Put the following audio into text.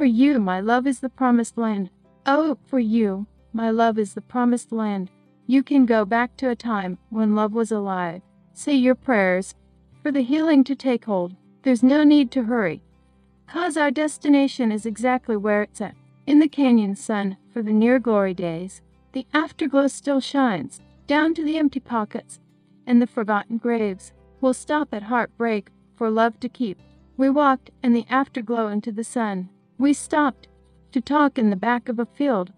For you, my love, is the promised land. Oh, for you, my love, is the promised land. You can go back to a time when love was alive. Say your prayers for the healing to take hold. There's no need to hurry, cause our destination is exactly where it's at. In the canyon sun for the near glory days, the afterglow still shines down to the empty pockets and the forgotten graves. We'll stop at heartbreak for love to keep. We walked in the afterglow into the sun. We stopped to talk in the back of a field